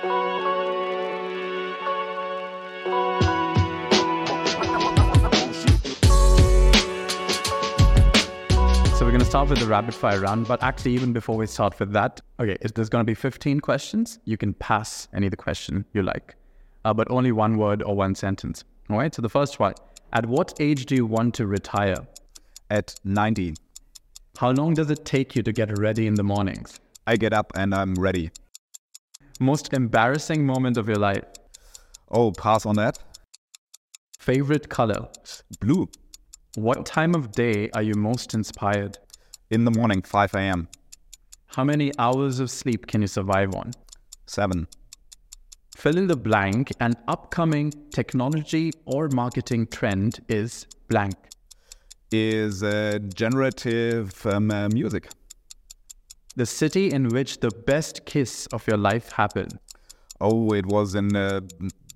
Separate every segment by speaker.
Speaker 1: So we're going to start with the rapid fire round, but actually, even before we start with that, okay, there's going to be 15 questions. You can pass any of the question you like, uh, but only one word or one sentence. All right. So the first one: At what age do you want to retire?
Speaker 2: At 90,
Speaker 1: How long does it take you to get ready in the mornings?
Speaker 2: I get up and I'm ready.
Speaker 1: Most embarrassing moment of your life?
Speaker 2: Oh, pass on that.
Speaker 1: Favorite color?
Speaker 2: Blue.
Speaker 1: What time of day are you most inspired?
Speaker 2: In the morning, 5 a.m.
Speaker 1: How many hours of sleep can you survive on?
Speaker 2: 7.
Speaker 1: Fill in the blank. An upcoming technology or marketing trend is blank.
Speaker 2: Is uh, generative um, uh, music.
Speaker 1: The city in which the best kiss of your life happened.
Speaker 2: Oh, it was in uh,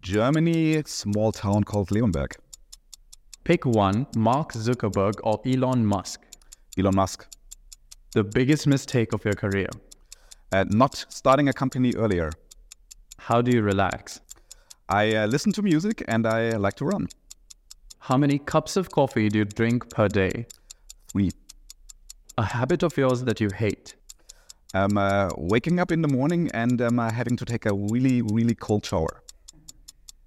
Speaker 2: Germany, small town called Leonberg.
Speaker 1: Pick one Mark Zuckerberg or Elon Musk.
Speaker 2: Elon Musk.
Speaker 1: The biggest mistake of your career.
Speaker 2: Uh, not starting a company earlier.
Speaker 1: How do you relax?
Speaker 2: I uh, listen to music and I like to run.
Speaker 1: How many cups of coffee do you drink per day?
Speaker 2: 3.
Speaker 1: A habit of yours that you hate.
Speaker 2: Um, uh, waking up in the morning and um, uh, having to take a really, really cold shower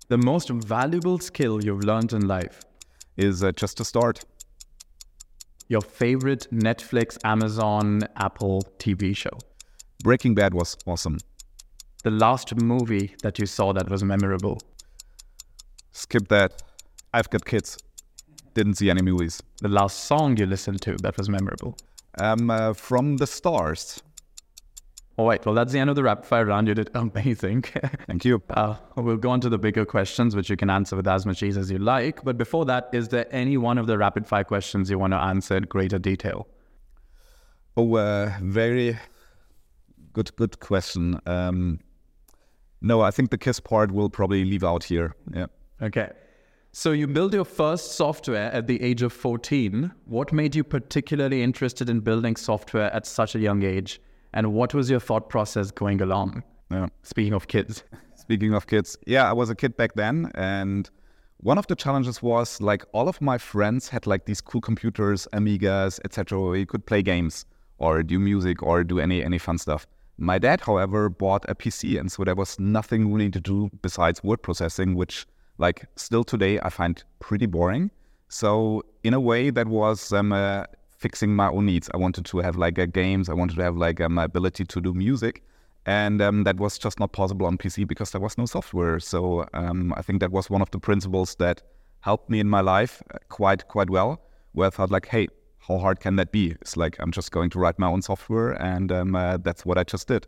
Speaker 1: The most valuable skill you've learned in life.
Speaker 2: is uh, just to start.
Speaker 1: Your favorite Netflix, Amazon, Apple TV show.
Speaker 2: Breaking Bad was awesome.
Speaker 1: The last movie that you saw that was memorable.
Speaker 2: Skip that. I've got kids. Didn't see any movies.
Speaker 1: The last song you listened to that was memorable.
Speaker 2: Um, uh, from the stars.
Speaker 1: All right, well, that's the end of the rapid fire round. You did amazing.
Speaker 2: Thank you.
Speaker 1: uh, we'll go on to the bigger questions, which you can answer with as much ease as you like. But before that, is there any one of the rapid fire questions you want to answer in greater detail?
Speaker 2: Oh, uh, very good, good question. Um, no, I think the kiss part will probably leave out here. Yeah.
Speaker 1: Okay. So you built your first software at the age of 14. What made you particularly interested in building software at such a young age? And what was your thought process going along?
Speaker 2: Yeah.
Speaker 1: Speaking of kids.
Speaker 2: Speaking of kids, yeah, I was a kid back then, and one of the challenges was like all of my friends had like these cool computers, Amigas, etc., where you could play games or do music or do any any fun stuff. My dad, however, bought a PC, and so there was nothing really to do besides word processing, which like still today I find pretty boring. So in a way, that was um, uh, fixing my own needs. I wanted to have like uh, games. I wanted to have like uh, my ability to do music and um, that was just not possible on PC because there was no software. So um, I think that was one of the principles that helped me in my life uh, quite quite well. Where I thought like, hey, how hard can that be? It's like I'm just going to write my own software, and um, uh, that's what I just did.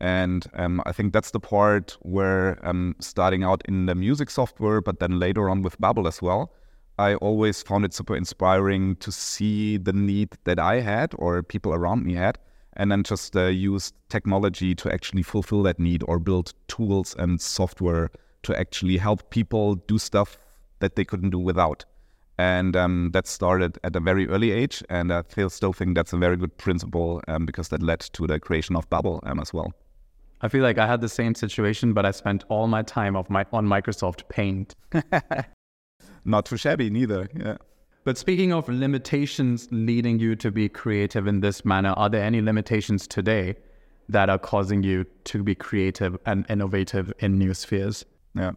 Speaker 2: And um, I think that's the part where um, starting out in the music software, but then later on with Babbel as well, I always found it super inspiring to see the need that I had or people around me had and then just uh, use technology to actually fulfill that need or build tools and software to actually help people do stuff that they couldn't do without. And um, that started at a very early age, and I still think that's a very good principle um, because that led to the creation of Babbel um, as well.
Speaker 1: I feel like I had the same situation, but I spent all my time of my, on Microsoft Paint.
Speaker 2: Not too shabby, neither. Yeah.
Speaker 1: But speaking of limitations leading you to be creative in this manner, are there any limitations today that are causing you to be creative and innovative in new spheres?
Speaker 2: Yeah.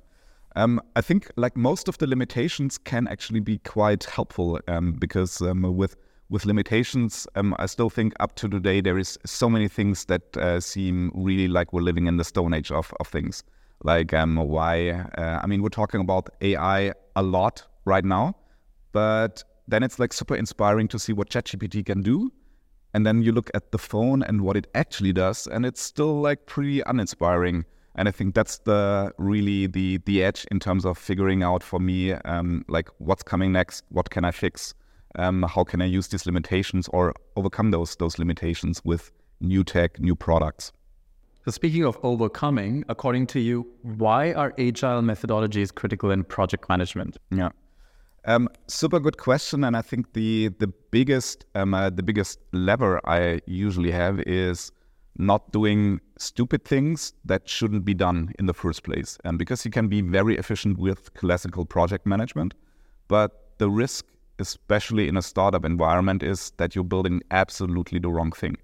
Speaker 2: Um, I think like most of the limitations can actually be quite helpful um, because um, with with limitations, um, I still think up to today there is so many things that uh, seem really like we're living in the stone age of, of things. Like um, why? Uh, I mean, we're talking about AI a lot right now, but then it's like super inspiring to see what ChatGPT can do, and then you look at the phone and what it actually does, and it's still like pretty uninspiring. And I think that's the really the the edge in terms of figuring out for me, um, like what's coming next, what can I fix, um, how can I use these limitations or overcome those those limitations with new tech, new products.
Speaker 1: So, speaking of overcoming, according to you, why are agile methodologies critical in project management?
Speaker 2: Yeah. Um, super good question, and I think the the biggest um, uh, the biggest lever I usually have is not doing stupid things that shouldn't be done in the first place. And because you can be very efficient with classical project management, but the risk, especially in a startup environment, is that you're building absolutely the wrong thing.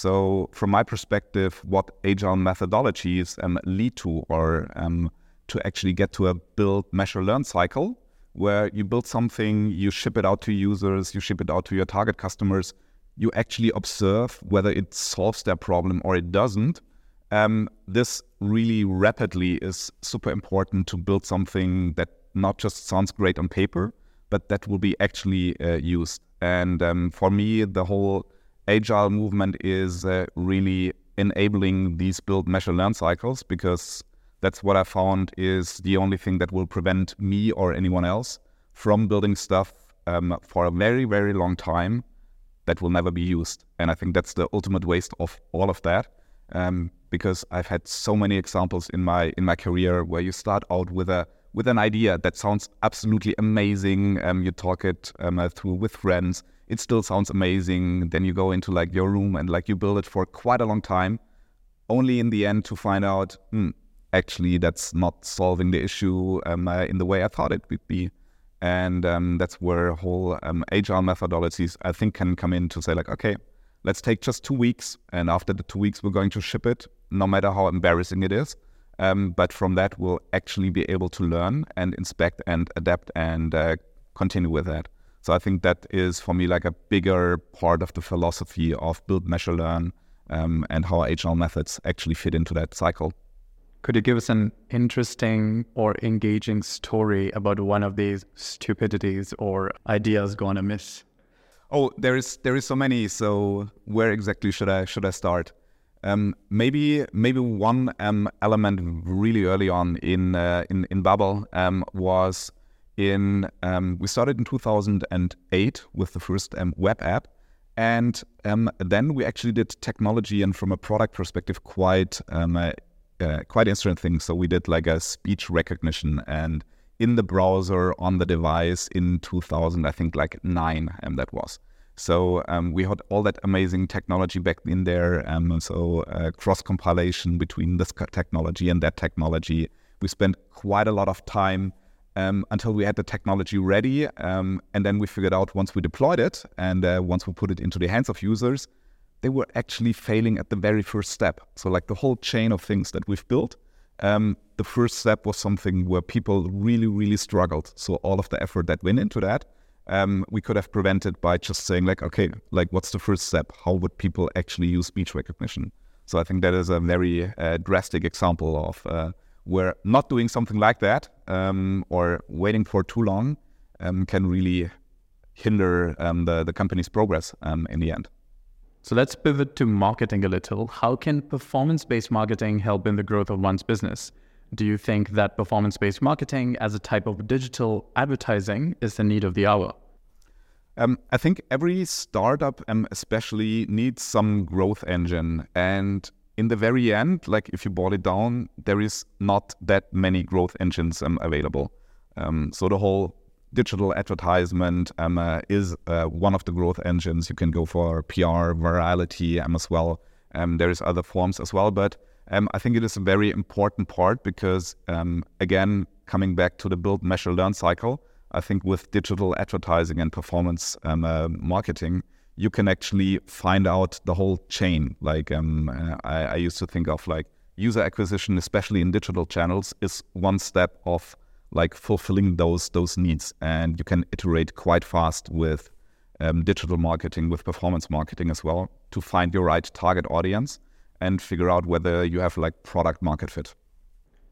Speaker 2: So, from my perspective, what agile methodologies um, lead to are um, to actually get to a build, measure, learn cycle where you build something, you ship it out to users, you ship it out to your target customers, you actually observe whether it solves their problem or it doesn't. Um, this really rapidly is super important to build something that not just sounds great on paper, but that will be actually uh, used. And um, for me, the whole agile movement is uh, really enabling these build, measure, learn cycles because that's what I found is the only thing that will prevent me or anyone else from building stuff um, for a very, very long time that will never be used. And I think that's the ultimate waste of all of that. Um, because I've had so many examples in my in my career where you start out with a with an idea that sounds absolutely amazing. Um, you talk it um, through with friends. It still sounds amazing. Then you go into like your room and like you build it for quite a long time, only in the end to find out, hmm, actually that's not solving the issue um, uh, in the way I thought it would be. And um, that's where whole um, agile methodologies I think can come in to say like, okay, let's take just two weeks, and after the two weeks we're going to ship it, no matter how embarrassing it is. Um, but from that we'll actually be able to learn and inspect and adapt and uh, continue with that. So I think that is for me like a bigger part of the philosophy of build, measure, learn, um, and how agile methods actually fit into that cycle.
Speaker 1: Could you give us an interesting or engaging story about one of these stupidities or ideas gone amiss?
Speaker 2: Oh, there is there is so many. So where exactly should I should I start? Um, maybe maybe one um, element really early on in uh, in in Babbel um, was in um, we started in 2008 with the first um, web app, and um, then we actually did technology and from a product perspective quite uh, uh, quite interesting things. So we did like a speech recognition and in the browser on the device in 2000, I think like nine, and um, that was. So um, we had all that amazing technology back in there. Um, so uh, cross compilation between this technology and that technology. We spent quite a lot of time um, until we had the technology ready, um, and then we figured out once we deployed it and uh, once we put it into the hands of users, they were actually failing at the very first step. So, like the whole chain of things that we've built, um, the first step was something where people really, really struggled. So, all of the effort that went into that, um, we could have prevented by just saying, like, okay, like, what's the first step? How would people actually use speech recognition? So, I think that is a very uh, drastic example of uh, where not doing something like that um, or waiting for too long um, can really hinder um, the, the company's progress um, in the end.
Speaker 1: So let's pivot to marketing a little. How can performance based marketing help in the growth of one's business? Do you think that performance based marketing as a type of digital advertising is the need of the hour?
Speaker 2: Um, I think every startup, um, especially, needs some growth engine. And in the very end, like if you boil it down, there is not that many growth engines um, available. Um, so the whole digital advertisement um, uh, is uh, one of the growth engines. You can go for PR, virality um, as well. Um, there is other forms as well, but um, I think it is a very important part because um, again, coming back to the build, measure, learn cycle, I think with digital advertising and performance uh, marketing, you can actually find out the whole chain. Like um, uh, I, I used to think of like user acquisition, especially in digital channels, is one step of like fulfilling those those needs. And you can iterate quite fast with um, digital marketing, with performance marketing as well, to find your right target audience and figure out whether you have like product market fit.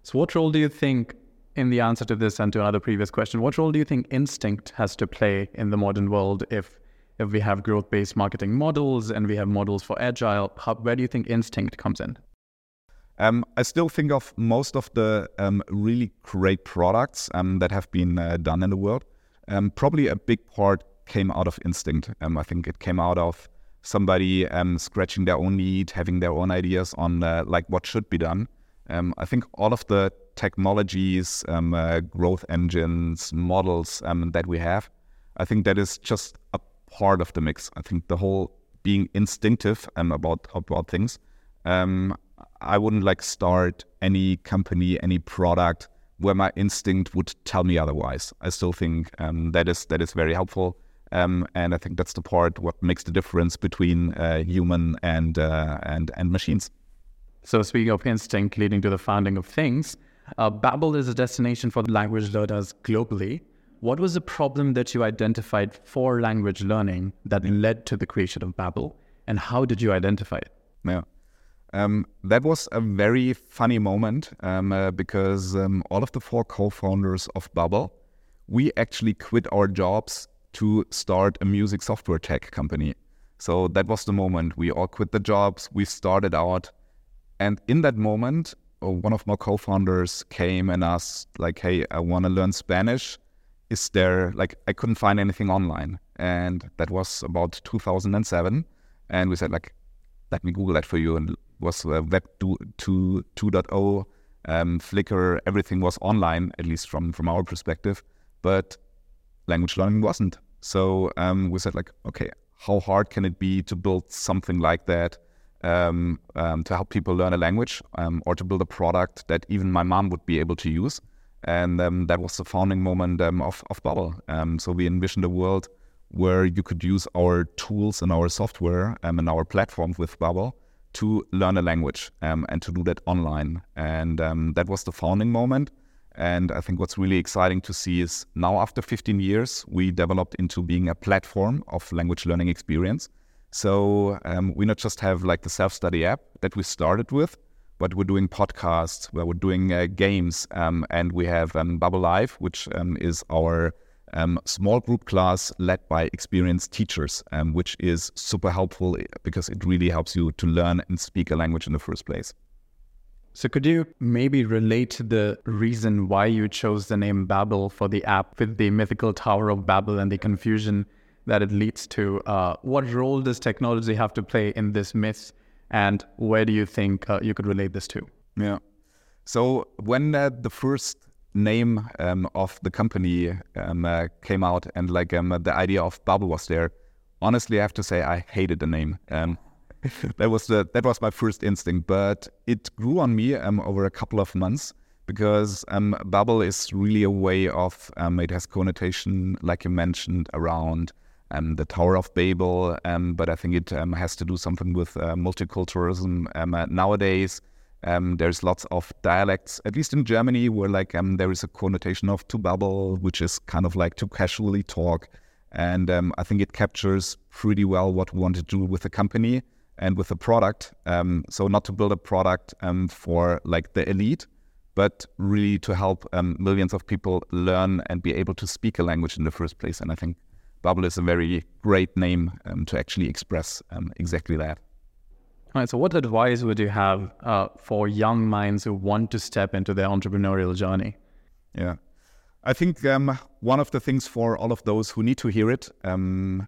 Speaker 1: So, what role do you think, in the answer to this and to another previous question, what role do you think instinct has to play in the modern world if if we have growth based marketing models and we have models for agile? How, where do you think instinct comes in?
Speaker 2: Um, I still think of most of the um, really great products um, that have been uh, done in the world. Um, probably a big part came out of instinct. Um, I think it came out of somebody um, scratching their own need, having their own ideas on uh, like what should be done. I think all of the technologies, uh, growth engines, models that we have, I think that is just a part of the mix. I think the whole being instinctive about about things Um, I wouldn't like start any company, any product where my instinct would tell me otherwise. I still think um, that is that is very helpful, um, and I think that's the part what makes the difference between uh, human and uh, and and machines.
Speaker 1: So speaking of instinct leading to the founding of things, uh, Babbel is a destination for language learners globally. What was the problem that you identified for language learning that led to the creation of Babbel, and how did you identify it?
Speaker 2: Yeah. Um, that was a very funny moment um, uh, because um, all of the four co-founders of Babbel, we actually quit our jobs to start a music software tech company. So that was the moment we all quit the jobs. We started out, and in that moment, uh, one of my co-founders came and asked, like, "Hey, I want to learn Spanish. Is there like I couldn't find anything online?" And that was about 2007, and we said, like, "Let me Google that for you." And was uh, Web 2, 2, 2.0, um, Flickr, everything was online, at least from, from our perspective, but language learning wasn't. So um, we said like, okay, how hard can it be to build something like that um, um to help people learn a language um, or to build a product that even my mom would be able to use? And um, that was the founding moment of, of Babbel. so we envisioned a world where you could use our tools and our software and our platform with Babbel to learn a language um, and to do that online. And um, that was the founding moment. And I think what's really exciting to see is now, after 15 years, we developed into being a platform of language learning experience. So um, we not just have like the self study app that we started with, but we're doing podcasts, where we're doing uh, games, um, and we have um, Babbel Live, which um, is our um, small group class led by experienced teachers, um, which is super helpful because it really helps you to learn and speak a language in the first place.
Speaker 1: So, could you maybe relate the reason why you chose the name Babbel for the app with the mythical Tower of Babel and the confusion that it leads to? Uh, what role does technology have to play in this myth, and where do you think uh, you could relate this to?
Speaker 2: Yeah. So, when uh, the first name um, of the company um, uh, came out and like um, the idea of Babbel was there, honestly, I have to say I hated the name. Um, that was the that was my first instinct, but it grew on me um, over a couple of months because um, Babbel is really a way of it has connotation, like you mentioned, around the Tower of Babel, but I think it has to do something with uh, multiculturalism uh, nowadays. Um, there's lots of dialects, at least in Germany, where like um, there is a connotation of to babble, which is kind of like to casually talk. And um, I think it captures pretty well what we want to do with the company and with the product. Um, so not to build a product um, for like the elite, but really to help um, millions of people learn and be able to speak a language in the first place. And I think Babbel is a very great name to actually express exactly that.
Speaker 1: All right. So, what advice would you have uh, for young minds who want to step into their entrepreneurial journey?
Speaker 2: Yeah, I think um, one of the things for all of those who need to hear it, um,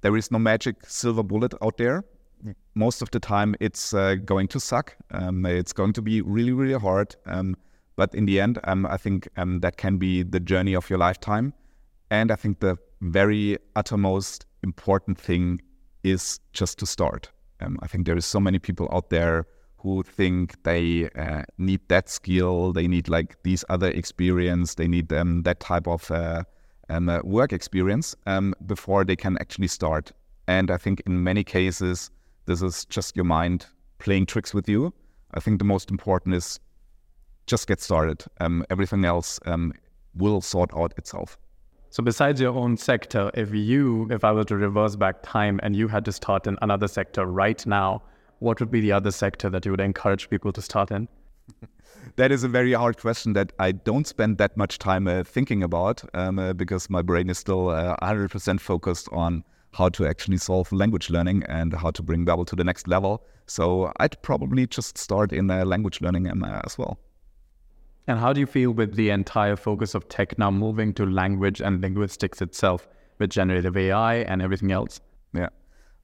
Speaker 2: there is no magic silver bullet out there. Most of the time, it's uh, going to suck. Um, it's going to be really, really hard. Um, but in the end, um, I think um, that can be the journey of your lifetime. And I think the very uttermost important thing is just to start. Um, I think there is so many people out there who think they uh, need that skill, they need like these other experience, they need um, that type of uh, um, uh, work experience um, before they can actually start. And I think in many cases, this is just your mind playing tricks with you. I think the most important is just get started. Um, everything else um, will sort out itself.
Speaker 1: So besides your own sector, if you, if I were to reverse back time and you had to start in another sector right now, what would be the other sector that you would encourage people to start in?
Speaker 2: that is a very hard question that I don't spend that much time uh, thinking about um, uh, because my brain is still uh, 100% focused on how to actually solve language learning and how to bring Babbel to the next level. So I'd probably just start in uh, language learning um, as well.
Speaker 1: And how do you feel with the entire focus of tech now moving to language and linguistics itself with generative AI and everything else?
Speaker 2: Yeah,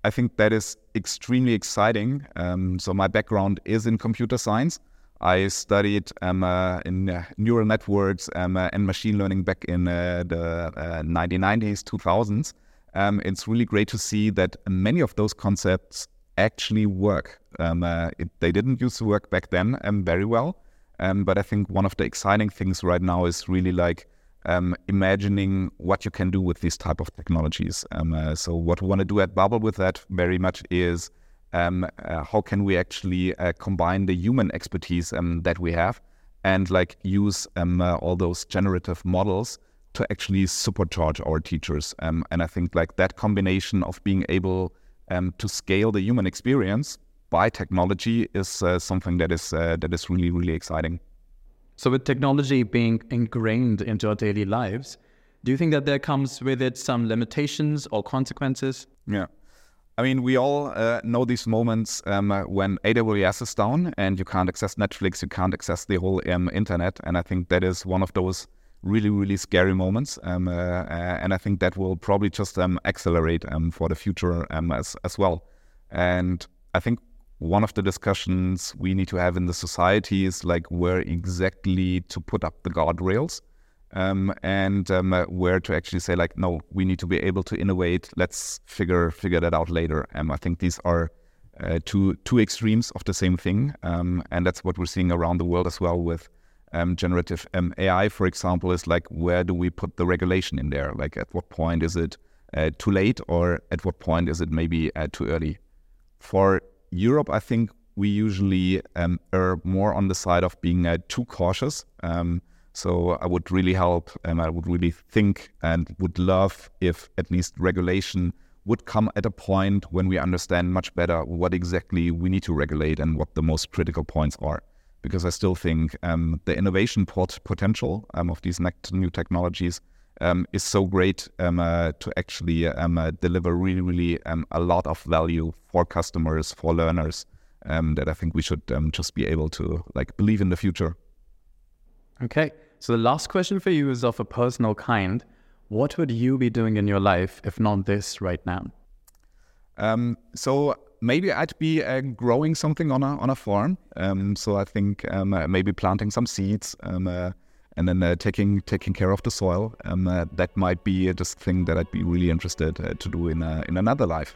Speaker 2: I think that is extremely exciting. Um, so, my background is in computer science. I studied um, uh, in uh, neural networks um, uh, and machine learning back in uh, the 1990s, uh, 2000s. Um, it's really great to see that many of those concepts actually work. Um, uh, it, they didn't used to work back then um, very well, um, but I think one of the exciting things right now is really like um, imagining what you can do with these type of technologies. Um, uh, so what we want to do at Babbel with that very much is um, uh, how can we actually uh, combine the human expertise um, that we have and like use um, uh, all those generative models to actually supercharge our teachers. Um, and I think like that combination of being able to scale the human experience by technology is uh, something that is uh, that is really really exciting.
Speaker 1: So with technology being ingrained into our daily lives, do you think that there comes with it some limitations or consequences?
Speaker 2: Yeah. I mean, we all uh, know these moments um, when AWS is down and you can't access Netflix, you can't access the whole um, internet. And I think that is one of those really, really scary moments. Um, uh, uh and I think that will probably just um, accelerate um, for the future um, as, as well. And I think one of the discussions we need to have in the society is like where exactly to put up the guardrails um, and um, uh, where to actually say like, no, we need to be able to innovate. Let's figure figure that out later. Um, I think these are uh, two two extremes of the same thing, um, and that's what we're seeing around the world as well with um, generative um, AI, for example. Is like, where do we put the regulation in there? Like, at what point is it uh, too late, or at what point is it maybe uh, too early? For Europe, I think we usually are more on the side of being uh, too cautious. Um, so I would really help and I would really think and would love if at least regulation would come at a point when we understand much better what exactly we need to regulate and what the most critical points are. Because I still think um, the innovation pot- potential um, of these new technologies um, is so great um, uh, to actually um, uh, deliver really, really um, a lot of value for customers, for learners, that I think we should just be able to like believe in the future.
Speaker 1: Okay. So the last question for you is of a personal kind. What would you be doing in your life if not this right now?
Speaker 2: Um, so maybe I'd be uh, growing something on a on a farm. Um, so I think um, uh, maybe planting some seeds um, uh, and then uh, taking taking care of the soil. Um, uh, that might be just thing that I'd be really interested uh, to do in in another life.